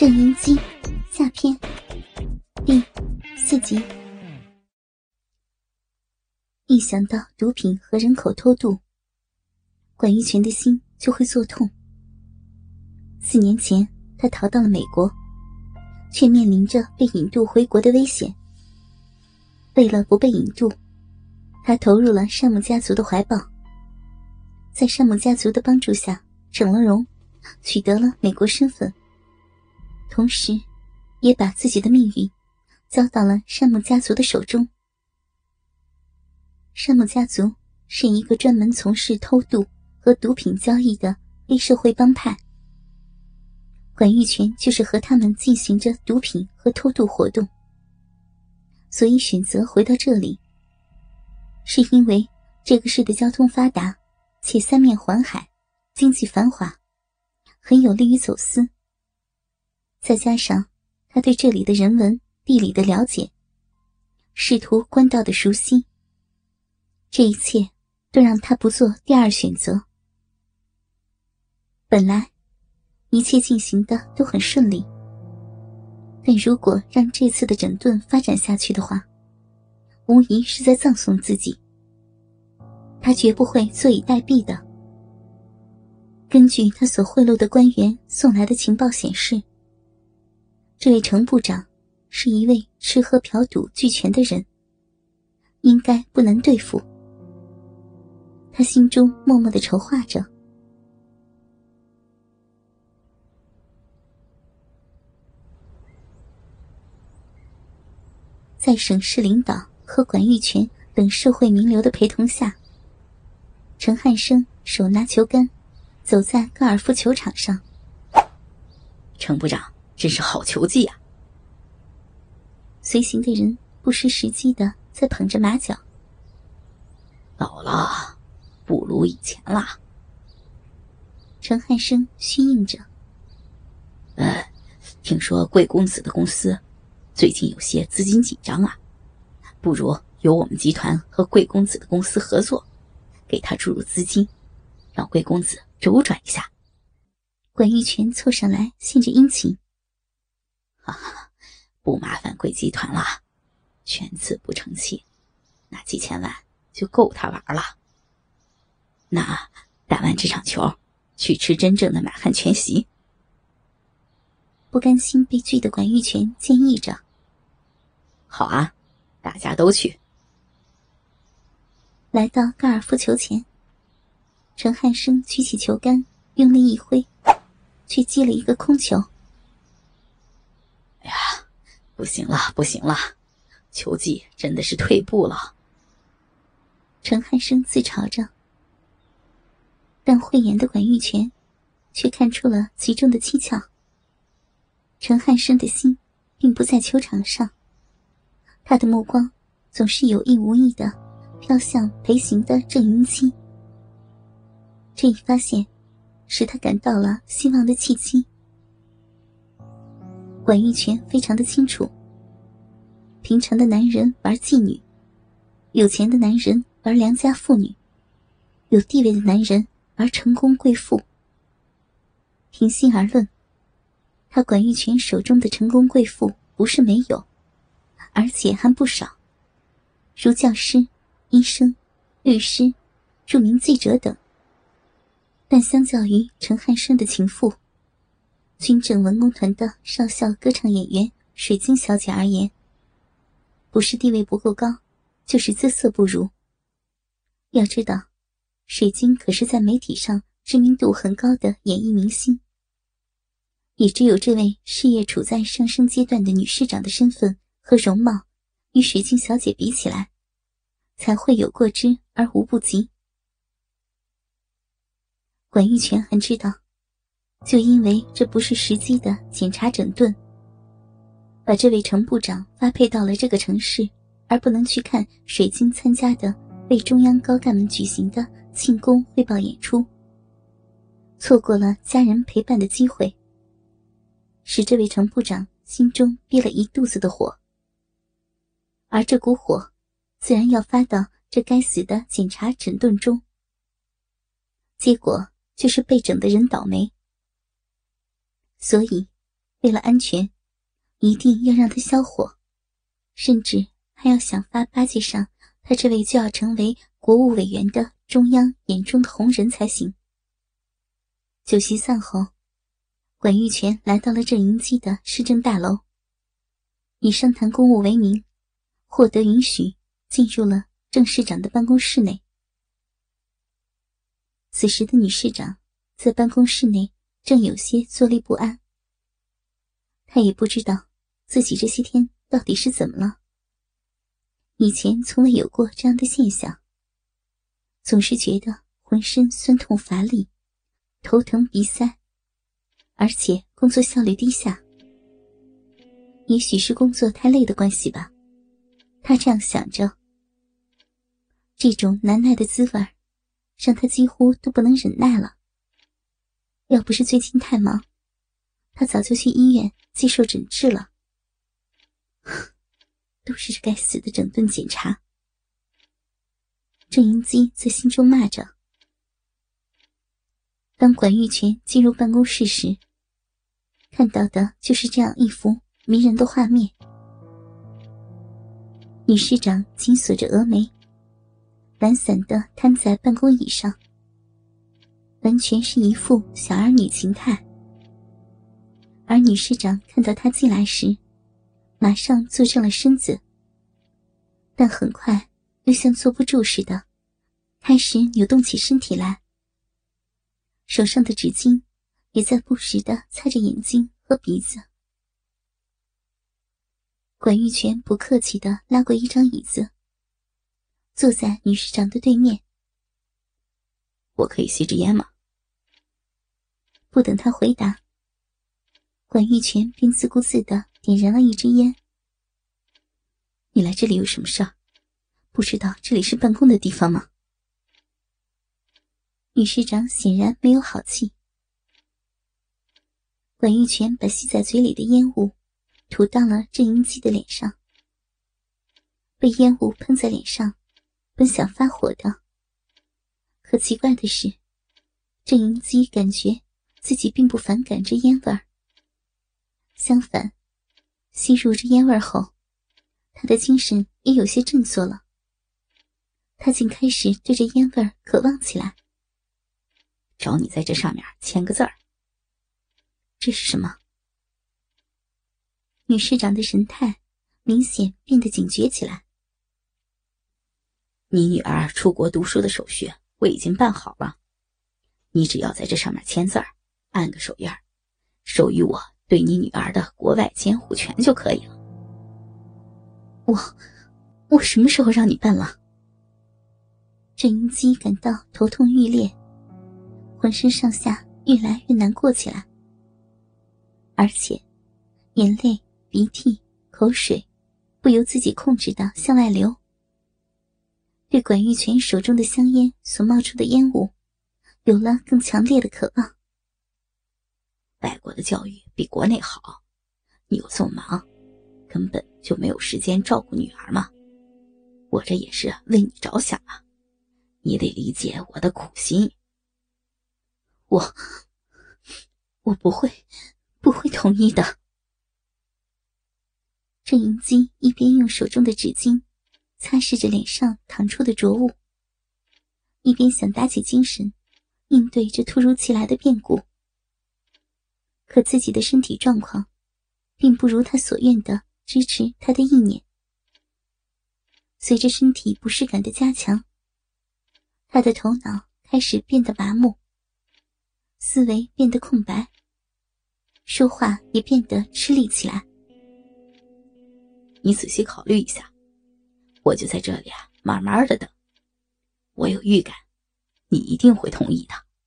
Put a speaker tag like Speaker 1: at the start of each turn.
Speaker 1: 郑云基下篇第四集。一想到毒品和人口偷渡，管玉泉的心就会作痛。四年前，他逃到了美国，却面临着被引渡回国的危险。为了不被引渡，他投入了山姆家族的怀抱。在山姆家族的帮助下，整了容，取得了美国身份，同时，也把自己的命运交到了山姆家族的手中。山姆家族是一个专门从事偷渡和毒品交易的黑社会帮派。管玉泉就是和他们进行着毒品和偷渡活动，所以选择回到这里，是因为这个市的交通发达，且三面环海，经济繁华，很有利于走私。再加上他对这里的人文、地理的了解，仕途、官道的熟悉。这一切都让他不做第二选择。本来一切进行的都很顺利，但如果让这次的整顿发展下去的话，无疑是在葬送自己。他绝不会坐以待毙的。根据他所贿赂的官员送来的情报显示，这位程部长是一位吃喝嫖赌俱全的人，应该不难对付。他心中默默的筹划着，在省市领导和管玉泉等社会名流的陪同下，陈汉生手拿球杆，走在高尔夫球场上。
Speaker 2: 程部长真是好球技啊！
Speaker 1: 随行的人不失时机的在捧着马脚。
Speaker 2: 老了。不如以前啦。
Speaker 1: 陈汉生虚应着。
Speaker 2: 呃，听说贵公子的公司最近有些资金紧张啊，不如由我们集团和贵公子的公司合作，给他注入资金，让贵公子周转一下。
Speaker 1: 管玉泉凑上来献着殷勤。
Speaker 2: 不麻烦贵集团了，全次不成器，那几千万就够他玩了。那打完这场球，去吃真正的满汉全席。
Speaker 1: 不甘心被拒的管玉泉建议着：“
Speaker 2: 好啊，大家都去。”
Speaker 1: 来到高尔夫球前，陈汉生举起球杆，用力一挥，却击了一个空球。
Speaker 2: 不行了，不行了，球技真的是退步了。
Speaker 1: 陈汉生自嘲着。但慧眼的管玉泉，却看出了其中的蹊跷。陈汉生的心，并不在球场上，他的目光总是有意无意的飘向裴行的郑云熙。这一发现，使他感到了希望的契机。管玉泉非常的清楚，平常的男人玩妓女，有钱的男人玩良家妇女，有地位的男人。玩成功贵妇，平心而论，他管玉泉手中的成功贵妇不是没有，而且还不少，如教师、医生、律师、著名记者等。但相较于陈汉生的情妇，军政文工团的少校歌唱演员水晶小姐而言，不是地位不够高，就是姿色不如。要知道。水晶可是在媒体上知名度很高的演艺明星，也只有这位事业处在上升阶段的女市长的身份和容貌，与水晶小姐比起来，才会有过之而无不及。管玉泉还知道，就因为这不是时机的检查整顿，把这位程部长发配到了这个城市，而不能去看水晶参加的为中央高干们举行的。庆功汇报演出，错过了家人陪伴的机会，使这位程部长心中憋了一肚子的火。而这股火，自然要发到这该死的检查整顿中。结果就是被整的人倒霉。所以，为了安全，一定要让他消火，甚至还要想法巴结上他这位就要成为国务委员的中央眼中的红人才行。酒席散后，管玉泉来到了郑银基的市政大楼，以商谈公务为名，获得允许进入了郑市长的办公室内。此时的女市长在办公室内正有些坐立不安。他也不知道自己这些天到底是怎么了。以前从未有过这样的现象，总是觉得浑身酸痛乏力、头疼鼻塞，而且工作效率低下。也许是工作太累的关系吧，他这样想着。这种难耐的滋味让他几乎都不能忍耐了。要不是最近太忙，他早就去医院接受诊治了。都是这该死的整顿检查。郑英基在心中骂着。当管玉泉进入办公室时，看到的就是这样一幅迷人的画面：女市长紧锁着峨眉。懒散的瘫在办公椅上，完全是一副小儿女情态。而女市长看到他进来时，马上坐正了身子，但很快又像坐不住似的，开始扭动起身体来。手上的纸巾也在不时的擦着眼睛和鼻子。管玉泉不客气的拉过一张椅子。坐在女市长的对面。
Speaker 2: 我可以吸支烟吗？
Speaker 1: 不等他回答，管玉泉便自顾自的点燃了一支烟。
Speaker 2: 你来这里有什么事儿？不知道这里是办公的地方吗？
Speaker 1: 女市长显然没有好气。管玉泉把吸在嘴里的烟雾吐到了郑英基的脸上，被烟雾喷在脸上。本想发火的，可奇怪的是，郑英基感觉自己并不反感这烟味儿。相反，吸入这烟味后，他的精神也有些振作了。他竟开始对这烟味儿渴望起来。
Speaker 2: 找你在这上面签个字儿。
Speaker 1: 这是什么？女市长的神态明显变得警觉起来。
Speaker 2: 你女儿出国读书的手续我已经办好了，你只要在这上面签字儿，按个手印，授予我对你女儿的国外监护权就可以了。
Speaker 1: 我，我什么时候让你办了？郑英基感到头痛欲裂，浑身上下越来越难过起来，而且眼泪、鼻涕、口水不由自己控制的向外流。对管玉泉手中的香烟所冒出的烟雾，有了更强烈的渴望。
Speaker 2: 外国的教育比国内好，你又这么忙，根本就没有时间照顾女儿嘛。我这也是为你着想啊，你得理解我的苦心。
Speaker 1: 我，我不会，不会同意的。郑银基一边用手中的纸巾。擦拭着脸上淌出的浊物，一边想打起精神应对这突如其来的变故。可自己的身体状况，并不如他所愿的支持他的意念。随着身体不适感的加强，他的头脑开始变得麻木，思维变得空白，说话也变得吃力起来。
Speaker 2: 你仔细考虑一下。我就在这里啊，慢慢的等。我有预感，你一定会同意的。